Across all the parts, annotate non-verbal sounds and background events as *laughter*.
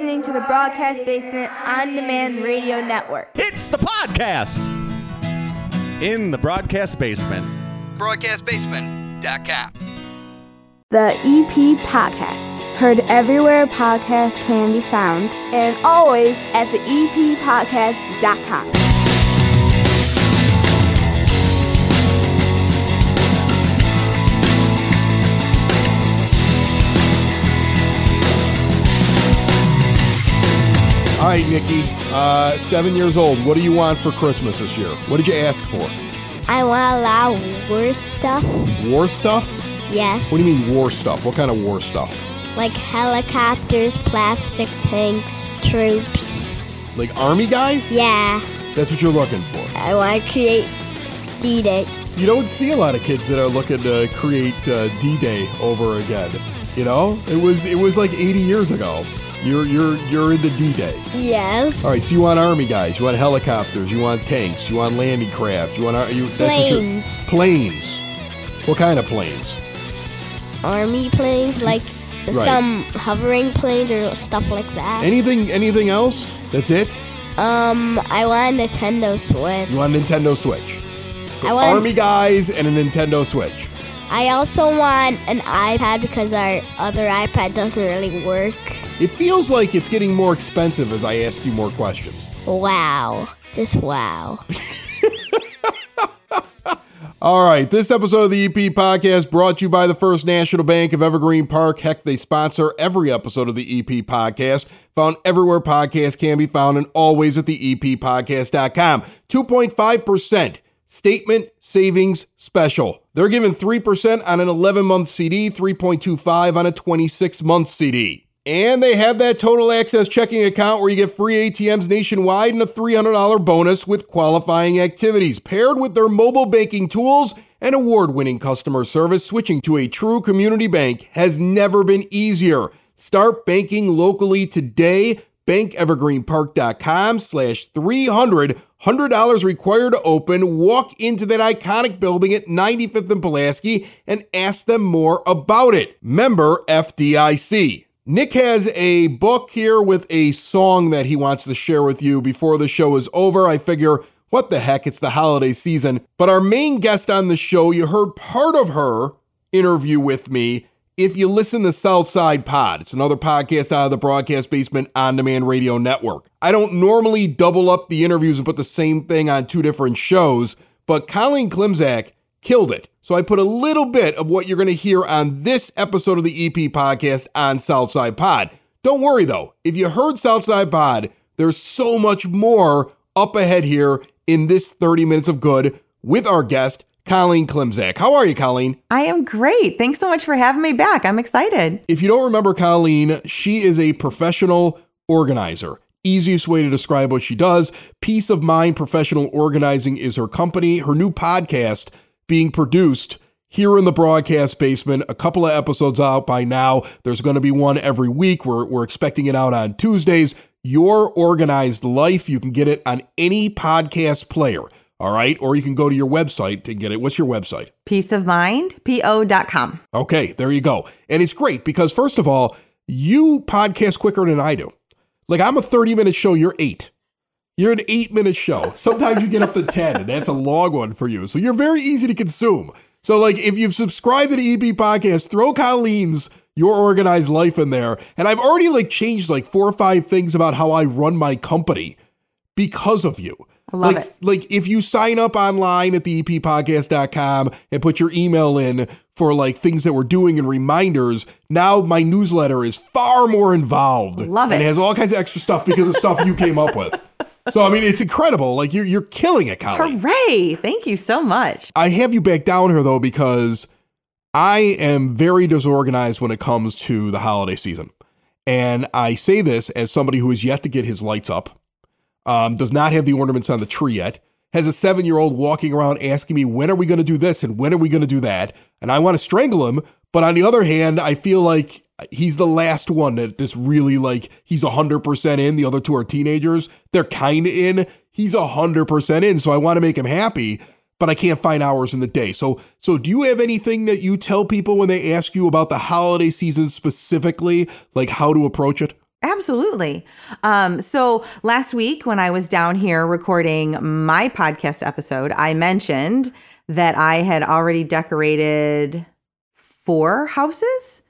listening to the Broadcast Basement On Demand Radio Network. It's the podcast in the broadcast basement. BroadcastBasement.com. The EP Podcast. Heard everywhere podcasts can be found, and always at the eppodcast.com. All right, Nikki, uh, seven years old. What do you want for Christmas this year? What did you ask for? I want a lot of war stuff. War stuff? Yes. What do you mean war stuff? What kind of war stuff? Like helicopters, plastic tanks, troops. Like army guys? Yeah. That's what you're looking for. I want to create D-Day. You don't see a lot of kids that are looking to create uh, D-Day over again. You know, it was it was like 80 years ago. You're you're you're into D-Day. Yes. All right, so you want army guys, you want helicopters, you want tanks, you want landing craft, you want ar- you Planes. planes. What kind of planes? Army planes, like some hovering planes or stuff like that. Anything anything else? That's it? um, I want a Nintendo Switch. You want a Nintendo Switch? I want. Army guys and a Nintendo Switch. I also want an iPad because our other iPad doesn't really work. It feels like it's getting more expensive as I ask you more questions. Wow. Just wow. *laughs* All right, this episode of the EP podcast brought to you by the First National Bank of Evergreen Park. Heck, they sponsor every episode of the EP podcast. Found everywhere podcasts can be found and always at the eppodcast.com. 2.5% statement savings special. They're giving 3% on an 11 month CD, 3.25 on a 26 month CD. And they have that total access checking account where you get free ATMs nationwide and a $300 bonus with qualifying activities. Paired with their mobile banking tools and award winning customer service, switching to a true community bank has never been easier. Start banking locally today. BankEvergreenPark.com slash 300. $100 required to open. Walk into that iconic building at 95th and Pulaski and ask them more about it. Member FDIC. Nick has a book here with a song that he wants to share with you before the show is over. I figure, what the heck, it's the holiday season. But our main guest on the show, you heard part of her interview with me. If you listen to Southside Pod, it's another podcast out of the Broadcast Basement On Demand Radio Network. I don't normally double up the interviews and put the same thing on two different shows, but Colleen Klimczak killed it. So I put a little bit of what you're going to hear on this episode of the EP podcast on Southside Pod. Don't worry though, if you heard Southside Pod, there's so much more up ahead here in this 30 minutes of good with our guest, Colleen Klimczak. How are you, Colleen? I am great. Thanks so much for having me back. I'm excited. If you don't remember Colleen, she is a professional organizer. Easiest way to describe what she does. Peace of Mind Professional Organizing is her company. Her new podcast being produced here in the broadcast basement. A couple of episodes out by now. There's going to be one every week. We're, we're expecting it out on Tuesdays. Your Organized Life. You can get it on any podcast player. All right. Or you can go to your website to get it. What's your website? Peace of mind, po.com. Okay, there you go. And it's great because, first of all, you podcast quicker than I do. Like, I'm a 30 minute show, you're eight. You're an eight minute show. Sometimes you get up to 10, and that's a long one for you. So you're very easy to consume. So, like, if you've subscribed to the EP podcast, throw Colleen's Your Organized Life in there. And I've already, like, changed like four or five things about how I run my company because of you. I love like, it. like if you sign up online at the eppodcast.com and put your email in for like things that we're doing and reminders, now my newsletter is far more involved. Love it. And it. has all kinds of extra stuff because of stuff you came up with. *laughs* So I mean it's incredible. Like you're you're killing it, Colleen. Hooray. Thank you so much. I have you back down here though because I am very disorganized when it comes to the holiday season. And I say this as somebody who has yet to get his lights up, um, does not have the ornaments on the tree yet, has a seven year old walking around asking me, when are we going to do this and when are we going to do that? And I want to strangle him. But on the other hand, I feel like he's the last one that this really like, he's 100% in. The other two are teenagers. They're kind of in. He's 100% in. So I want to make him happy but I can't find hours in the day. So, so do you have anything that you tell people when they ask you about the holiday season specifically, like how to approach it? Absolutely. Um, so last week, when I was down here recording my podcast episode, I mentioned that I had already decorated four houses.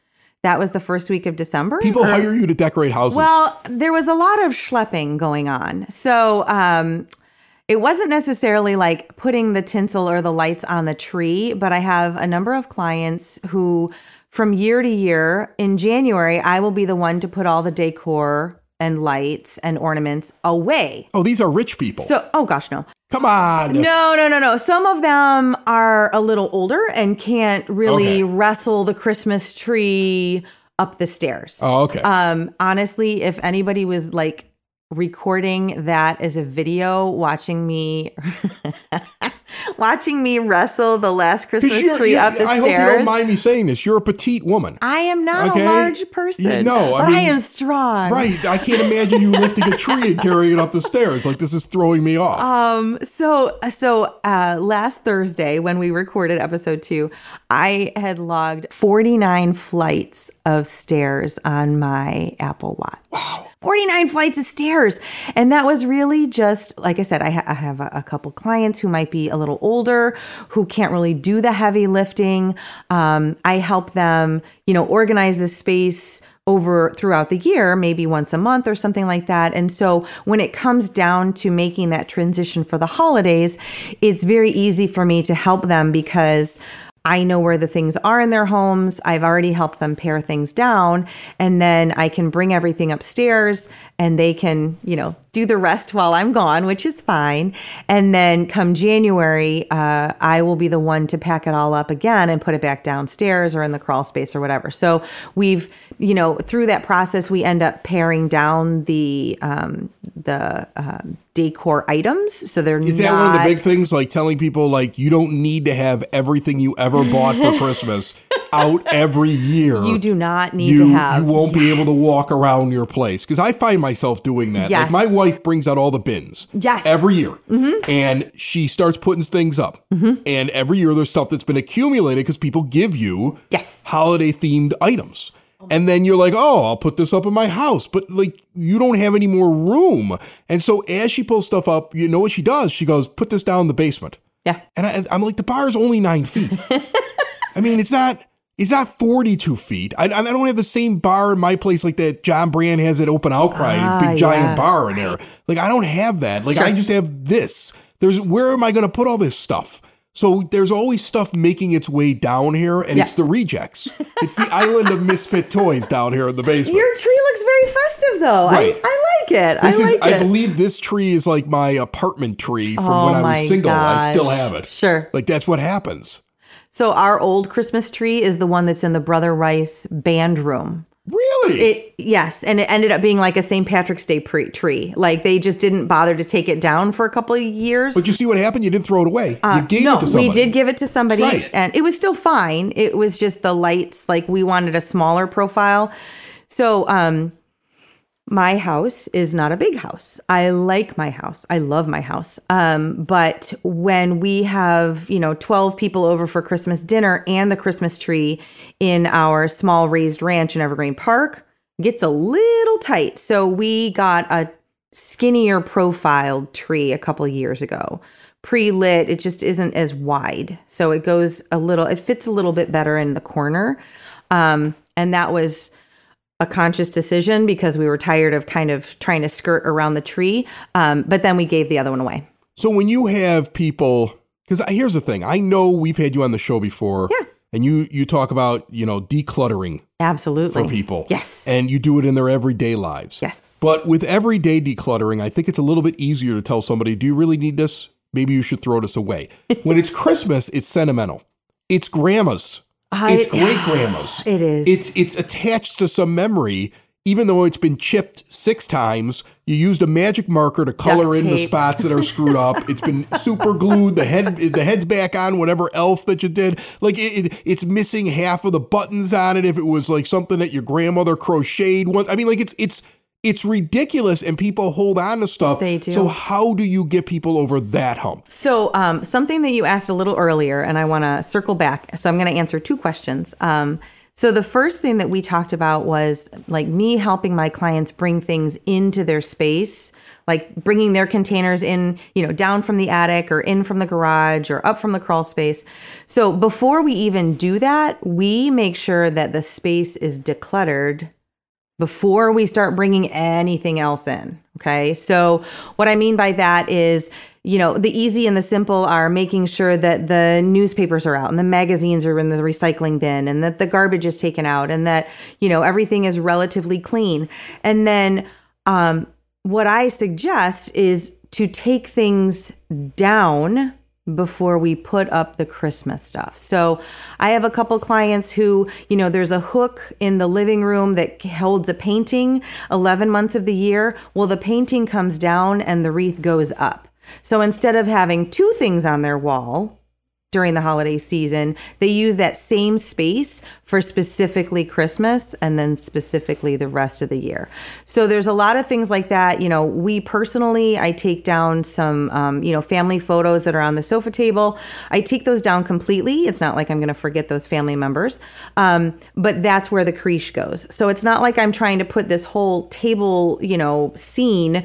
That was the first week of December. People Or- hire you to decorate houses. Well, there was a lot of schlepping going on. So um, it wasn't necessarily like putting the tinsel or the lights on the tree, but I have a number of clients who, from year to year, in January, I will be the one to put all the decor and lights and ornaments away. oh, these are rich people. So, oh gosh, no. Come on. No, no, no, no. Some of them are a little older and can't really Okay. wrestle the Christmas tree up the stairs. Oh, okay. Um, honestly, if anybody was like recording that as a video, watching me, *laughs* watching me wrestle the last Christmas tree up the stairs. I hope you don't mind me saying this. You're a petite woman. I am not Okay. a large person. You know, I but I am strong. Right. I can't imagine you lifting a tree and carrying it up the stairs. Like this is throwing me off. Um. So so uh, last Thursday when we recorded episode two, I had logged forty nine flights of stairs on my Apple Watch. Wow. *gasps* 49 flights of stairs. And that was really just, like I said, I, ha- I have a, a couple clients who might be a little older, who can't really do the heavy lifting. Um, I help them, you know, organize the space over throughout the year, maybe once a month or something like that. And so when it comes down to making that transition for the holidays, it's very easy for me to help them because I know where the things are in their homes. I've already helped them pare things down. And then I can bring everything upstairs and they can, you know, do the rest while I'm gone, which is fine. And then come January, uh, I will be the one to pack it all up again and put it back downstairs or in the crawl space or whatever. So we've, you know, through that process, we end up paring down the um, the um, decor items. So they're Is that not, one of the big things? Like telling people like you don't need to have everything you ever bought for *laughs* Christmas out *laughs* every year. You do not need you, to have. you won't be able to walk around your place because I find myself doing that. Like my wife brings out all the bins, Yes. Mm-hmm. every year, and she starts putting things up. And every year there's stuff that's been accumulated because people give you Yes. holiday themed items. And then you're like, oh, I'll put this up in my house. But like, you don't have any more room. And so as she pulls stuff up, you know what she does? She goes, put this down in the basement. Yeah. And I, I'm like, the bar is only nine feet. *laughs* I mean, it's not. It's not 42 feet. I, I don't have the same bar in my place like that John Brand has at Open Outcry, Ah, big giant yeah. bar in there. Like I don't have that. Like I just have this. There's where am I going to put all this stuff? So there's always stuff making its way down here, and Yeah. it's the rejects. It's the island of misfit toys down here in the basement. Your tree looks very festive, though. Right. I, I like it. this I like is, I believe this tree is like my apartment tree from Oh when I was single. I still have it. Sure. Like that's what happens. So our old Christmas tree is the one that's in the Brother Rice band room. Really? It yes, and it ended up being like a St. Patrick's Day pre- tree. Like they just didn't bother to take it down for a couple of years. but you see what happened? You didn't throw it away. you gave Uh, no, it to somebody. we did give it to somebody, Right. and it was still fine. It was just the lights. Like we wanted a smaller profile. So, um, my house is not a big house. I like my house. I love my house. Um, but when we have, you know, 12 people over for Christmas dinner and the Christmas tree in our small raised ranch in Evergreen Park, gets a little tight. So we got a skinnier profiled tree a couple years ago. Pre-lit, it just isn't as wide. So it goes a little it fits a little bit better in the corner. Um, and that was a conscious decision because we were tired of kind of trying to skirt around the tree. Um, but then we gave the other one away. So when you have people, because here's the thing, I know we've had you on the show before. Yeah. And you you talk about you know decluttering Absolutely. for people. Yes. And you do it in their everyday lives. Yes. But with everyday decluttering, I think it's a little bit easier to tell somebody, do you really need this? Maybe you should throw this away. *laughs* when it's Christmas, it's sentimental. It's grandma's. I- it's great *sighs* grandma's. It is. It's it's attached to some memory, even though it's been chipped six times. You used a magic marker to color in the spots that are screwed up. It's been *laughs* super glued. The head the head's back on whatever elf that you did. Like it, it, it's missing half of the buttons on it. If it was like something that your grandmother crocheted once, I mean, like it's it's it's ridiculous, and people hold on to stuff. They do. So how do you get people over that hump? So, um, something that you asked a little earlier, and I want to circle back. So, I'm going to answer two questions. Um, So the first thing that we talked about was like me helping my clients bring things into their space, like bringing their containers in, you know, down from the attic or in from the garage or up from the crawl space. So before we even do that, we make sure that the space is decluttered before we start bringing anything else in. Okay. So, what I mean by that is, you know, the easy and the simple are making sure that the newspapers are out and the magazines are in the recycling bin and that the garbage is taken out and that, you know, everything is relatively clean. And then, um, what I suggest is to take things down before we put up the Christmas stuff. So I have a couple clients who, you know, there's a hook in the living room that holds a painting 11 months of the year. Well, the painting comes down and the wreath goes up. So instead of having two things on their wall, during the holiday season. They use that same space for specifically Christmas and then specifically the rest of the year. So there's a lot of things like that. You know, we personally, I take down some, um, you know, family photos that are on the sofa table. I take those down completely. It's not like I'm going to forget those family members, um, but that's where the creche goes. So it's not like I'm trying to put this whole table, you know, scene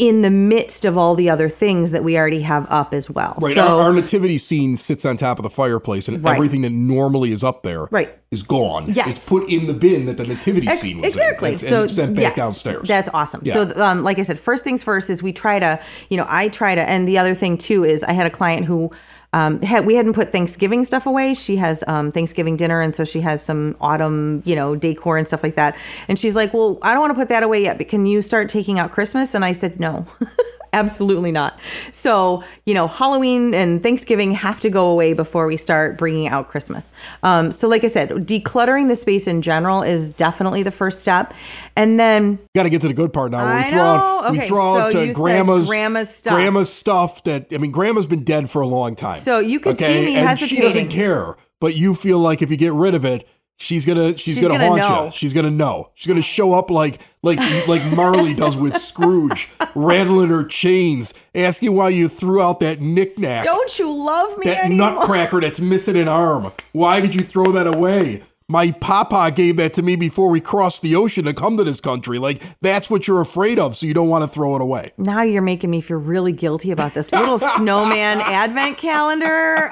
in the midst of all the other things that we already have up as well. Right. So, our, our nativity scene sits on top of the fireplace, and Right. everything that normally is up there Right. is gone. Yes. It's put in the bin that the nativity Ex- scene was exactly. in. and- so and sent back yes, downstairs. That's awesome. Yeah. So, um, like I said, first things first is we try to, you know, I try to, and the other thing too is I had a client who. Um, had, we hadn't put Thanksgiving stuff away. She has um, Thanksgiving dinner, and so she has some autumn, you know, decor and stuff like that. And she's like, "Well, I don't want to put that away yet, but can you start taking out Christmas?" And I said, "No, *laughs* absolutely not." So, you know, Halloween and Thanksgiving have to go away before we start bringing out Christmas. Um, so, like I said, decluttering the space in general is definitely the first step, and then Got to get to the good part now. We throw out, we Okay, throw out so you grandma's grandma's stuff. grandma's stuff that I mean, grandma's been dead for a long time. So you could see me and she doesn't care, but you feel like if you get rid of it. She's gonna she's, She's gonna, gonna haunt know. you. She's gonna know. She's gonna show up like like like Marley does with *laughs* Scrooge, rattling her chains, asking why you threw out that knickknack. don't you love me that anymore? nutcracker that's missing an arm. Why did you throw that away? My papa gave that to me before we crossed the ocean to come to this country. Like that's what you're afraid of, so you don't want to throw it away. Now you're making me feel really guilty about this little *laughs* snowman advent calendar.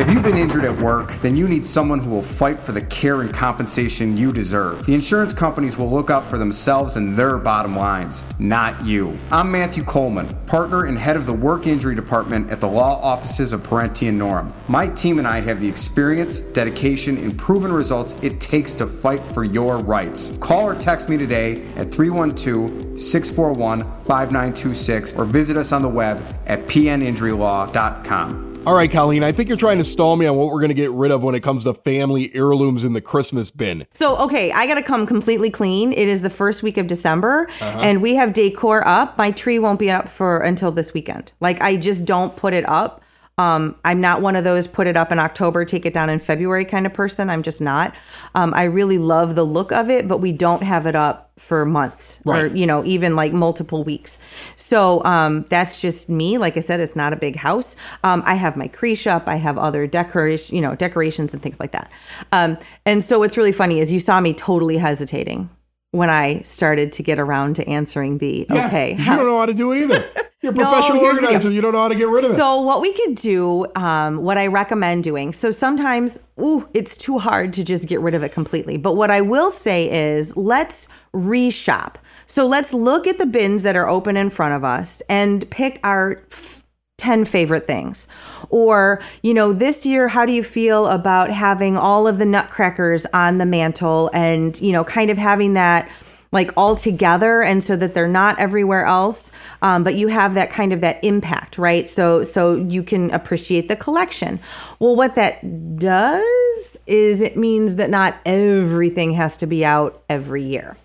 Have you've been injured at work? Then you need someone who will fight for the care and compensation you deserve. The insurance companies will look out for themselves and their bottom lines, not you. I'm Matthew Coleman, partner and head of the work injury department at the law offices of Parente and Norem. My team and I have the experience, dedication, and proven results it takes to fight for your rights. Call or text me today at 312 641 5926 or visit us on the web at pninjurylaw.com. All right, Colleen, I think you're trying to stall me on what we're going to get rid of when it comes to family heirlooms in the Christmas bin. So, okay, I got to come completely clean. It is the first week of December Uh-huh. and we have decor up. My tree won't be up for until this weekend. Like I just don't put it up. Um, I'm not one of those put it up in October, take it down in February kind of person. I'm just not. Um, I really love the look of it, but we don't have it up for months or, you know, even like multiple weeks. So um, that's just me. Like I said, it's not a big house. Um, I have my creche up. I have other decoration, you know, decorations and things like that. Um, and so what's really funny is you saw me totally hesitating when I started to get around to answering the Yeah, okay. 'cause how- you don't know how to do it either. *laughs* You're a professional the organizer. You don't know how to get rid of it. So what we could do, um, what I recommend doing. So sometimes, ooh, it's too hard to just get rid of it completely. But what I will say is, let's reshop. So let's look at the bins that are open in front of us and pick our. f- 10 favorite things. Or, you know, this year, how do you feel about having all of the nutcrackers on the mantle and, you know, kind of having that like all together and so that they're not everywhere else um, but you have that kind of that impact right? So so you can appreciate the collection. Well what that does is it means that not everything has to be out every year.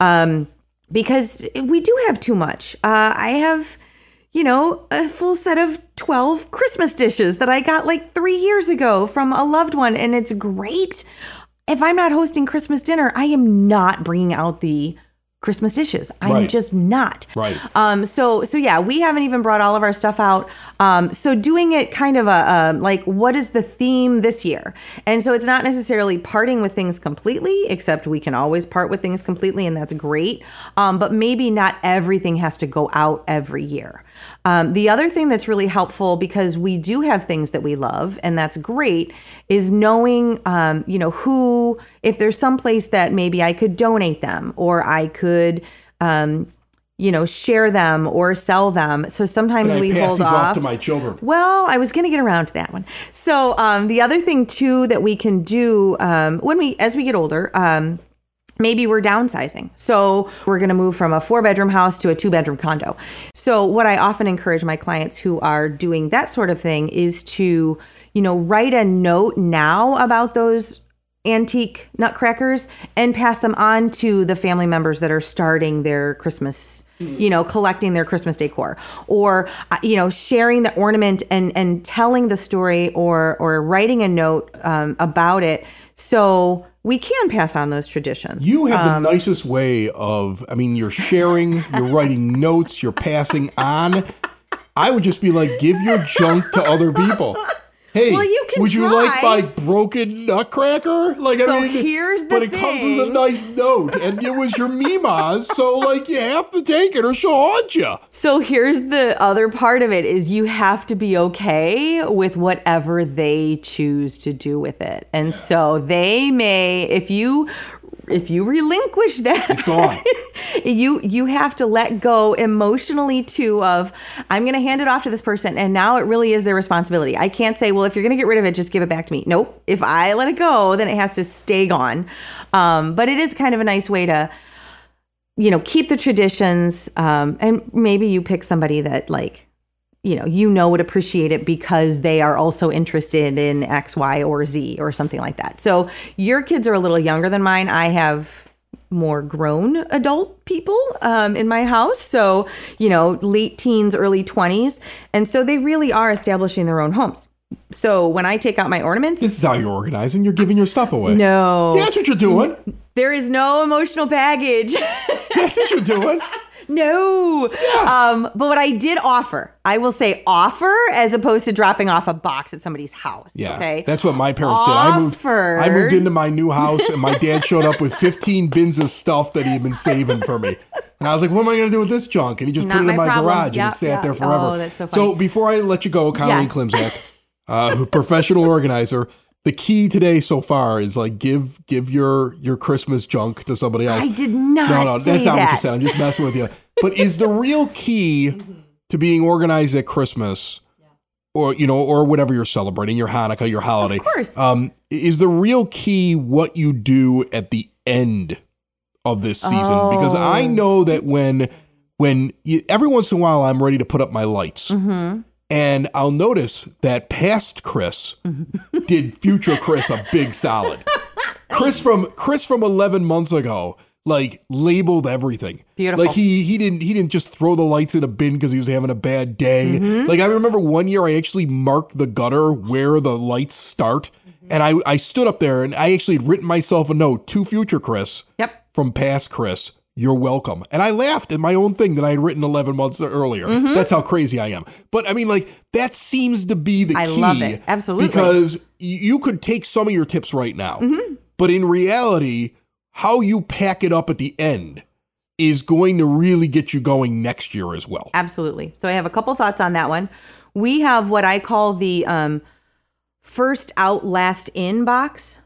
Um, because we do have too much. Uh, i have you know, a full set of 12 Christmas dishes that I got like three years ago from a loved one, and it's great. If I'm not hosting Christmas dinner, I am not bringing out the Christmas dishes. I'm Right. just not. Right. Um, so so yeah, we haven't even brought all of our stuff out. Um, so doing it kind of a um, like what is the theme this year? And so it's not necessarily parting with things completely, except we can always part with things completely, and that's great. Um, but maybe not everything has to go out every year. Um, the other thing that's really helpful because we do have things that we love, and that's great, is knowing, um, you know, who, if there's some place that maybe I could donate them or I could, um, you know, share them or sell them. So sometimes I we pass hold these off. off to my children. Well, I was going to get around to that one. So um, the other thing too that we can do um, when we, as we get older, um, maybe we're downsizing. So we're going to move from a four bedroom house to a two bedroom condo. So what I often encourage my clients who are doing that sort of thing is to, you know, write a note now about those antique nutcrackers and pass them on to the family members that are starting their Christmas you know collecting their christmas decor or uh, you know sharing the ornament and and telling the story or or writing a note um, about it so we can pass on those traditions You have Um, the nicest way of, I mean, you're sharing, you're writing notes, you're passing on. I would just be like, give your junk to other people. Hey, Well, you can would you like my broken nutcracker? Like, So I mean, here's the but it comes with a nice note, and it was your Mima's, so like you have to take it or she'll haunt you. So here's the other part of it is you have to be okay with whatever they choose to do with it. And so they may if you if you relinquish that gone. *laughs* you you have to let go emotionally too of I'm going to hand it off to this person and now it really is their responsibility. I can't say, well, if you're going to get rid of it, just give it back to me. Nope. If I let it go, then it has to stay gone. Um, but it is kind of a nice way to you know keep the traditions um, and maybe you pick somebody that like you know you know would appreciate it because they are also interested in x y or z or something like that so your kids are a little younger than mine i have more grown adult people um, in my house so you know late teens early 20s and so they really are establishing their own homes so when i take out my ornaments This is how you're organizing. You're giving your stuff away. no Yeah, that's what you're doing. there is no emotional baggage *laughs* That's what you're doing. No. Yeah. Um, but what I did offer, I will say offer as opposed to dropping off a box at somebody's house. Yeah, Okay. that's what my parents did. I moved. Offered. I moved into my new house, and my dad showed up with 15 bins of stuff that he had been saving for me. And I was like, "What am I going to do with this junk?" And he just Not put it in my problem. garage, and Yep, it sat yep. there forever. Oh, that's so funny. before I let you go, Colleen Yes. Klimczak, uh, professional *laughs* organizer. The key today so far is like give give your your Christmas junk to somebody else. I did not No, no, that's not what you that. said. I'm just messing with you. *laughs* But is the real key to being organized at Christmas, or you know, or whatever you're celebrating, your Hanukkah, your holiday? Of course. Um, is the real key what you do at the end of this season? Because I Oh. know that when when you, every once in a while I'm ready to put up my lights. Mm-hmm. And I'll notice that past Chris *laughs* did future Chris a big solid. Chris from Chris from 11 months ago like labeled everything. Beautiful. Like he he didn't he didn't just throw the lights in a bin because he was having a bad day. Mm-hmm. Like I remember one year I actually marked the gutter where the lights start. Mm-hmm. And I I stood up there and I actually had written myself a note to future Chris Yep. from past Chris. You're welcome. And I laughed at my own thing that I had written 11 months earlier. Mm-hmm. That's how crazy I am. But I mean, like, that seems to be the I key. love it. Absolutely. Because you could take some of your tips right now. Mm-hmm. But in reality, how you pack it up at the end is going to really get you going next year as well. Absolutely. So I have a couple thoughts on that one. We have what I call the um, first out, last in box.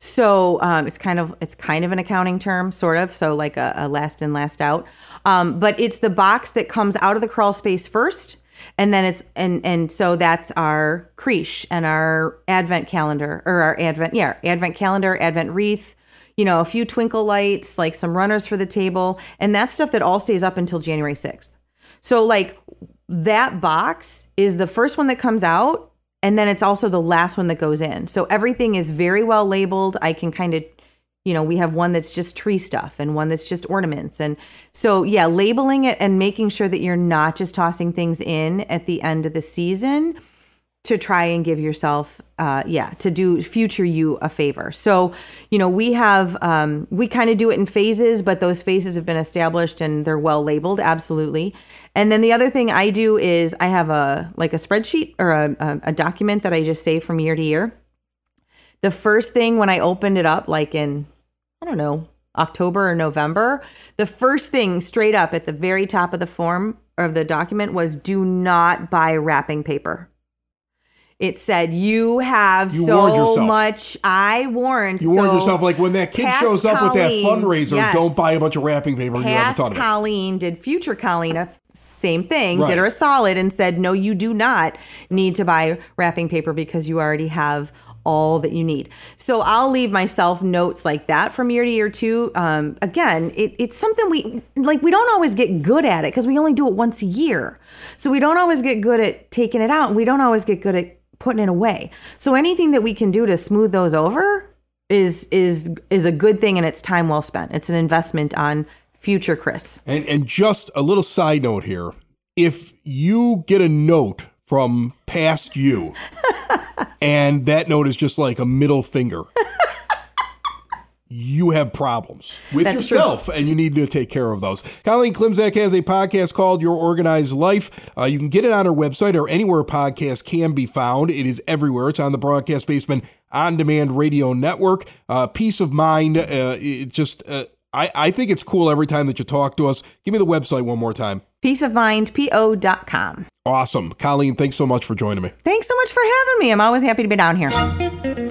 So um, it's kind of it's kind of an accounting term, sort of. So like a, a last in, last out. Um, but it's the box that comes out of the crawl space first, and then it's and and so that's our creche and our advent calendar or our advent yeah advent calendar, advent wreath. You know, a few twinkle lights, like some runners for the table, and that stuff that all stays up until January sixth. So like that box is the first one that comes out and then it's also the last one that goes in. So everything is very well labeled. I can kind of you know, we have one that's just tree stuff and one that's just ornaments. And so, yeah, labeling it and making sure that you're not just tossing things in at the end of the season to try and give yourself uh yeah to do future you a favor. So you know we have um we kind of do it in phases but those phases have been established and they're well labeled absolutely. And then the other thing i do is i have a like a spreadsheet or a, a, document that i just save from year to year. The first thing when i opened it up like in i don't know october or november the first thing straight up at the very top of the form of the document was do not buy wrapping paper it said you have You so much. I warned. You warned so yourself like when that kid shows up with that fundraiser, yes. don't buy a bunch of wrapping paper. You Past thought of it. Colleen did future Colleen a same thing, Right. did her a solid and said, no, you do not need to buy wrapping paper because you already have all that you need. So I'll leave myself notes like that from year to year too. Um, again, it, it's something we like. We don't always get good at it because we only do it once a year. So we don't always get good at taking it out. and We don't always get good at putting it away. So anything that we can do to smooth those over is is is a good thing and it's time well spent. It's an investment on future Chris. And and just a little side note here: if you get a note from past you, *laughs* and that note is just like a middle finger. You have problems with That's true. yourself, and you need to take care of those. Colleen Klimczak has a podcast called Your Organized Life. Uh, you can get it on her website or anywhere podcasts can be found. It is everywhere. It's on the Broadcast Basement On Demand Radio Network. Uh, peace of mind. Uh, it just, uh, I, I think it's cool every time that you talk to us. Give me the website one more time. peaceofmindpo.com. Awesome. Colleen, thanks so much for joining me. Thanks so much for having me. I'm always happy to be down here.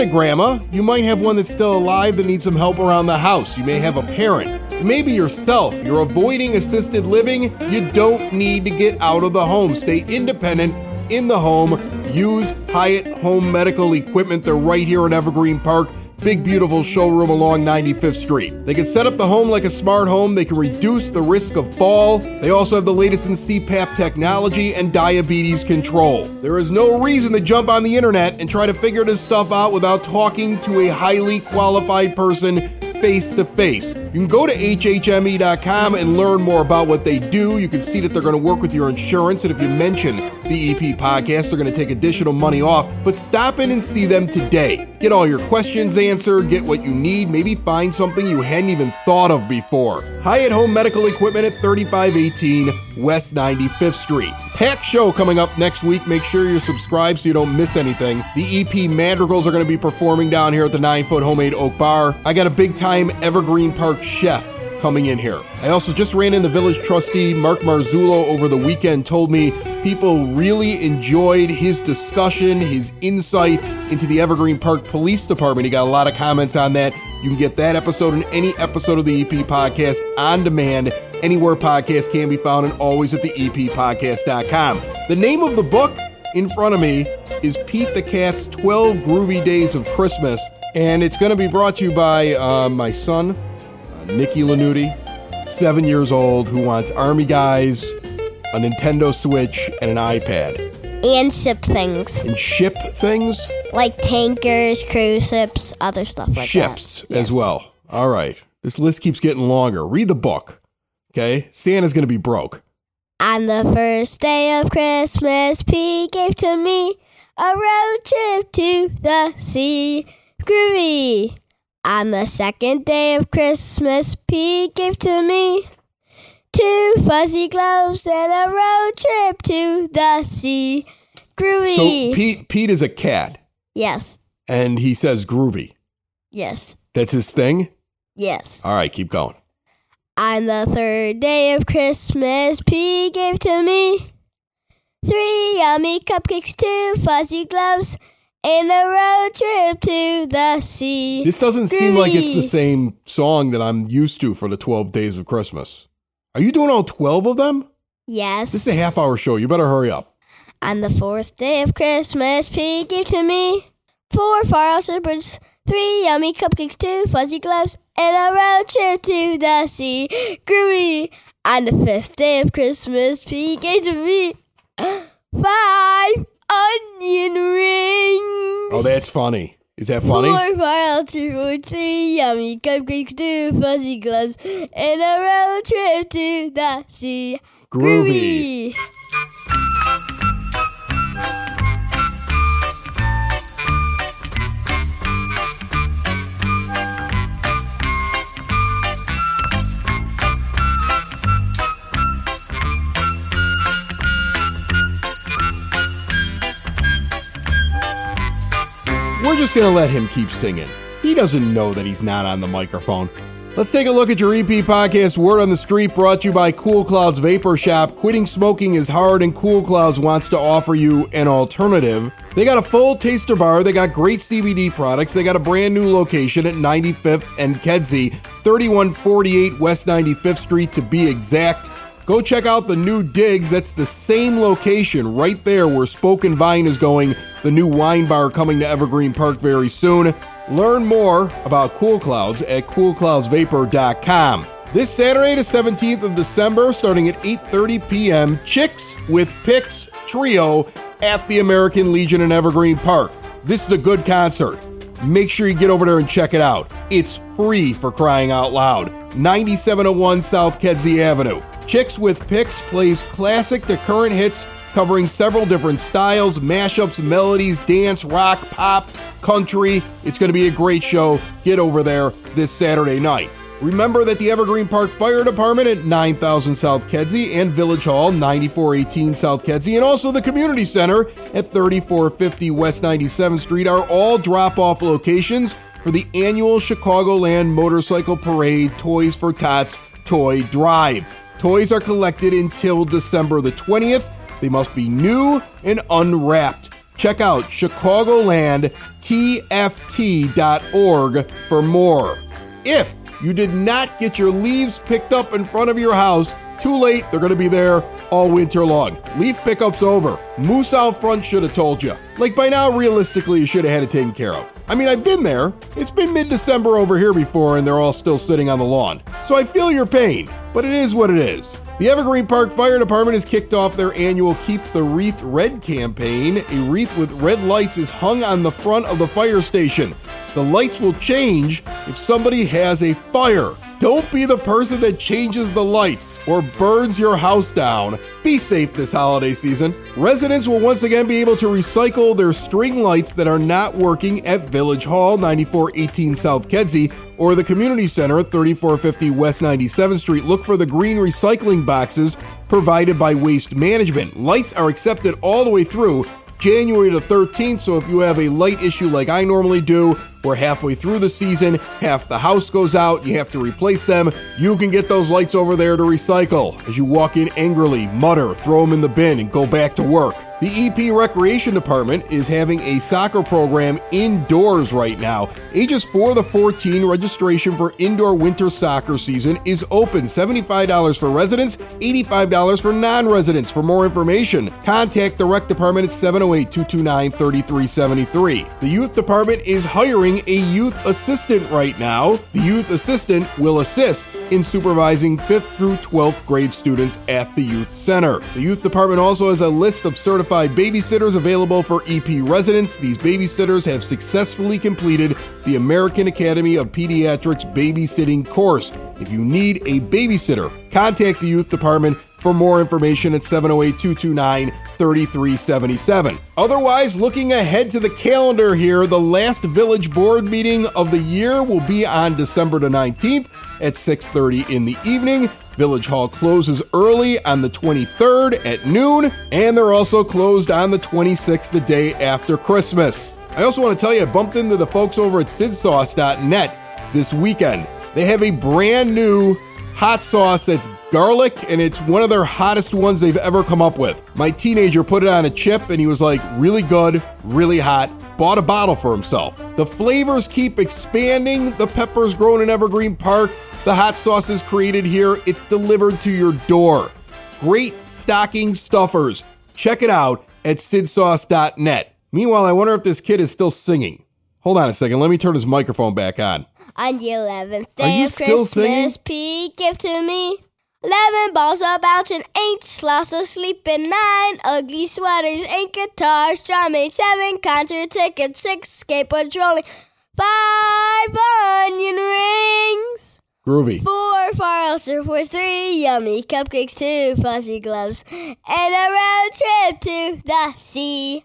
Of grandma, you might have one that's still alive that needs some help around the house. You may have a parent, maybe yourself. You're avoiding assisted living. You don't need to get out of the home. Stay independent in the home. Use Hyatt Home Medical Equipment. They're right here in Evergreen Park. Big, beautiful showroom along 95th Street. They can set up the home like a smart home. They can reduce the risk of fall. They also have the latest in CPAP technology and diabetes control. There is no reason to jump on the internet and try to figure this stuff out without talking to a highly qualified person face to face. You can go to hhme.com and learn more about what they do. You can see that they're going to work with your insurance, and if you mention the EP podcast, they're going to take additional money off. But stop in and see them today. Get all your questions answered, get what you need, maybe find something you hadn't even thought of before. Hyatt Home Medical Equipment at 3518 West 95th Street. Pack show coming up next week. Make sure you're subscribed so you don't miss anything. The EP Madrigals are going to be performing down here at the 9 Foot Homemade Oak Bar. I got a big time Evergreen Park chef coming in here. I also just ran in the village trustee Mark Marzullo over the weekend told me people really enjoyed his discussion, his insight into the Evergreen Park Police Department. He got a lot of comments on that. You can get that episode and any episode of the EP podcast on demand anywhere podcasts can be found and always at the eppodcast.com. The name of the book in front of me is Pete the Cat's 12 Groovy Days of Christmas and it's going to be brought to you by uh, my son Nikki Lanuti, seven years old, who wants Army Guys, a Nintendo Switch, and an iPad. And ship things And ship things? like tankers, cruise ships, other stuff like Ships that. as Yes. well. All right. This list keeps getting longer. Read the book. Okay? Santa's going to be broke. On the first day of Christmas, Pete gave to me a road trip to the sea. Groovy. On the second day of Christmas, Pete gave to me two fuzzy gloves and a road trip to the sea. Groovy. So Pete Pete is a cat yes, and he says groovy. yes, That's his thing? yes. All right, keep going. On the third day of Christmas, Pete gave to me three yummy cupcakes, two fuzzy gloves, and a road trip to the sea. This doesn't seem like it's the same song that I'm used to for the 12 days of Christmas. Are you doing all 12 of them? Yes. This is a half hour show. You better hurry up. On the fourth day of Christmas, Pete gave to me four far slippers, three yummy cupcakes, two fuzzy gloves, and a road trip to the sea. Groovy. On the fifth day of Christmas, Pete gave to me *gasps* five onion rings. Oh, that's funny. Is that funny? Four, five, two, four, three, yummy cupcakes, two fuzzy gloves, and a road trip to the sea. Groovy. We're just going to let him keep singing. He doesn't know that he's not on the microphone. Let's take a look at your EP podcast, Word on the Street, brought to you by Cool Clouds Vapor Shop. Quitting smoking is hard, and Cool Clouds wants to offer you an alternative. They got a full taster bar, they got great CBD products, they got a brand new location at 95th and Kedzie, 3148 West 95th Street to be exact. Go check out the new digs. That's the same location right there where Spoken Vine is going. The new wine bar coming to Evergreen Park very soon. Learn more about Cool Clouds at coolcloudsvapor.com. This Saturday, the 17th of December, starting at 8:30 p.m., Chicks with Picks Trio at the American Legion in Evergreen Park. This is a good concert. Make sure you get over there and check it out. It's free for crying out loud. 9701 South Kedzie Avenue. Chicks with Picks plays classic to current hits covering several different styles, mashups, melodies, dance, rock, pop, country. It's going to be a great show. Get over there this Saturday night. Remember that the Evergreen Park Fire Department at 9000 South Kedzie and Village Hall 9418 South Kedzie and also the Community Center at 3450 West 97th Street are all drop-off locations for the annual Chicagoland Motorcycle Parade Toys for Tots Toy Drive. Toys are collected until December the 20th. They must be new and unwrapped. Check out ChicagolandTFT.org for more. If you did not get your leaves picked up in front of your house, too late, they're going to be there all winter long. Leaf pickup's over. Moose out front should have told you. Like by now, realistically, you should have had it taken care of. I mean, I've been there. It's been mid December over here before, and they're all still sitting on the lawn. So I feel your pain, but it is what it is. The Evergreen Park Fire Department has kicked off their annual Keep the Wreath Red campaign. A wreath with red lights is hung on the front of the fire station. The lights will change if somebody has a fire. Don't be the person that changes the lights or burns your house down. Be safe this holiday season. Residents will once again be able to recycle their string lights that are not working at Village Hall, 9418 South Kedzie, or the Community Center, at 3450 West 97th Street. Look for the green recycling boxes provided by Waste Management. Lights are accepted all the way through January the 13th. So if you have a light issue like I normally do, we're halfway through the season, half the house goes out, you have to replace them. You can get those lights over there to recycle. As you walk in angrily, mutter, throw them in the bin, and go back to work. The EP Recreation Department is having a soccer program indoors right now. Ages 4 to 14 registration for indoor winter soccer season is open. $75 for residents, $85 for non residents. For more information, contact the Rec Department at 708 229 3373. The Youth Department is hiring a youth assistant right now. The youth assistant will assist in supervising 5th through 12th grade students at the Youth Center. The Youth Department also has a list of certified babysitters available for EP residents. These babysitters have successfully completed the American Academy of Pediatrics babysitting course. If you need a babysitter, contact the Youth Department for more information at 708 229 3377. Otherwise, looking ahead to the calendar here, the last village board meeting of the year will be on December the 19th at 6:30 in the evening. Village Hall closes early on the 23rd at noon, and they're also closed on the 26th, the day after Christmas. I also want to tell you, I bumped into the folks over at sidsauce.net this weekend. They have a brand new hot sauce that's garlic and it's one of their hottest ones they've ever come up with. My teenager put it on a chip and he was like, really good, really hot. Bought a bottle for himself. The flavors keep expanding. The peppers grown in Evergreen Park. The hot sauce is created here. It's delivered to your door. Great stocking stuffers. Check it out at sidsauce.net. Meanwhile, I wonder if this kid is still singing. Hold on a second. Let me turn his microphone back on. On the 11th Are day of Christmas, singing? Pete, give to me Eleven balls are bouncing, eight sloths asleep, and nine ugly sweaters, eight guitars strumming, seven concert tickets, six skateboard rolling, five onion rings, Groovy. four far surfboards, three yummy cupcakes, two fuzzy gloves, and a road trip to the sea.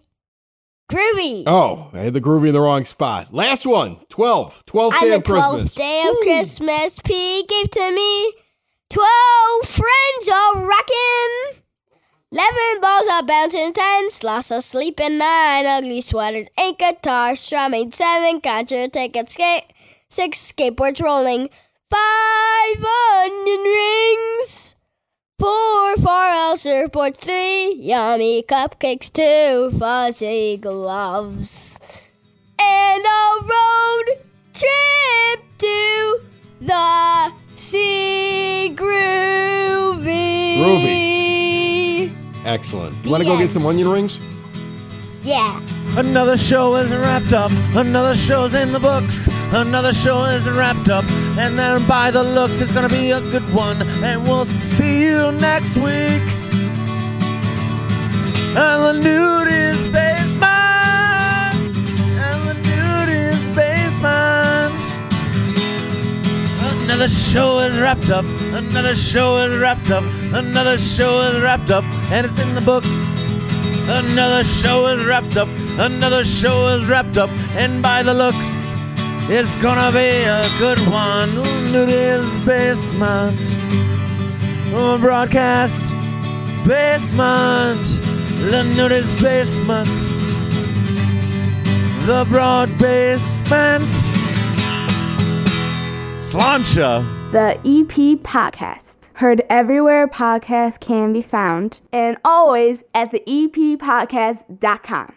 Groovy. Oh, I had the groovy in the wrong spot. Last one. 12. 12th On day the of Christmas. twelfth day of Christmas, P gave to me twelve friends all rockin'. Eleven balls are bouncing, ten sloths are sleeping, nine ugly sweaters, eight guitars strumming, seven concert tickets, skate, six skateboards rolling, five onion rings, four four surfboards, three yummy cupcakes, two fuzzy gloves, and a road trip to the sea groovy. Groovy. Excellent. You want to go get some onion rings? Yeah. Another show isn't wrapped up. Another show's in the books. Another show isn't wrapped up. And then by the looks, it's gonna be a good one. And we'll see you next week. And the nude is basement. And the nude is basement. Another show is wrapped up. Another show is wrapped up. Another show is wrapped up. And it's in the books. Another show is wrapped up. Another show is wrapped up. And by the looks, it's gonna be a good one. Nudie's basement. Oh, broadcast basement. The nudie's basement. The broad basement. Sláinte. The EP Podcast. Heard everywhere podcasts can be found, and always at the E epodcast.com.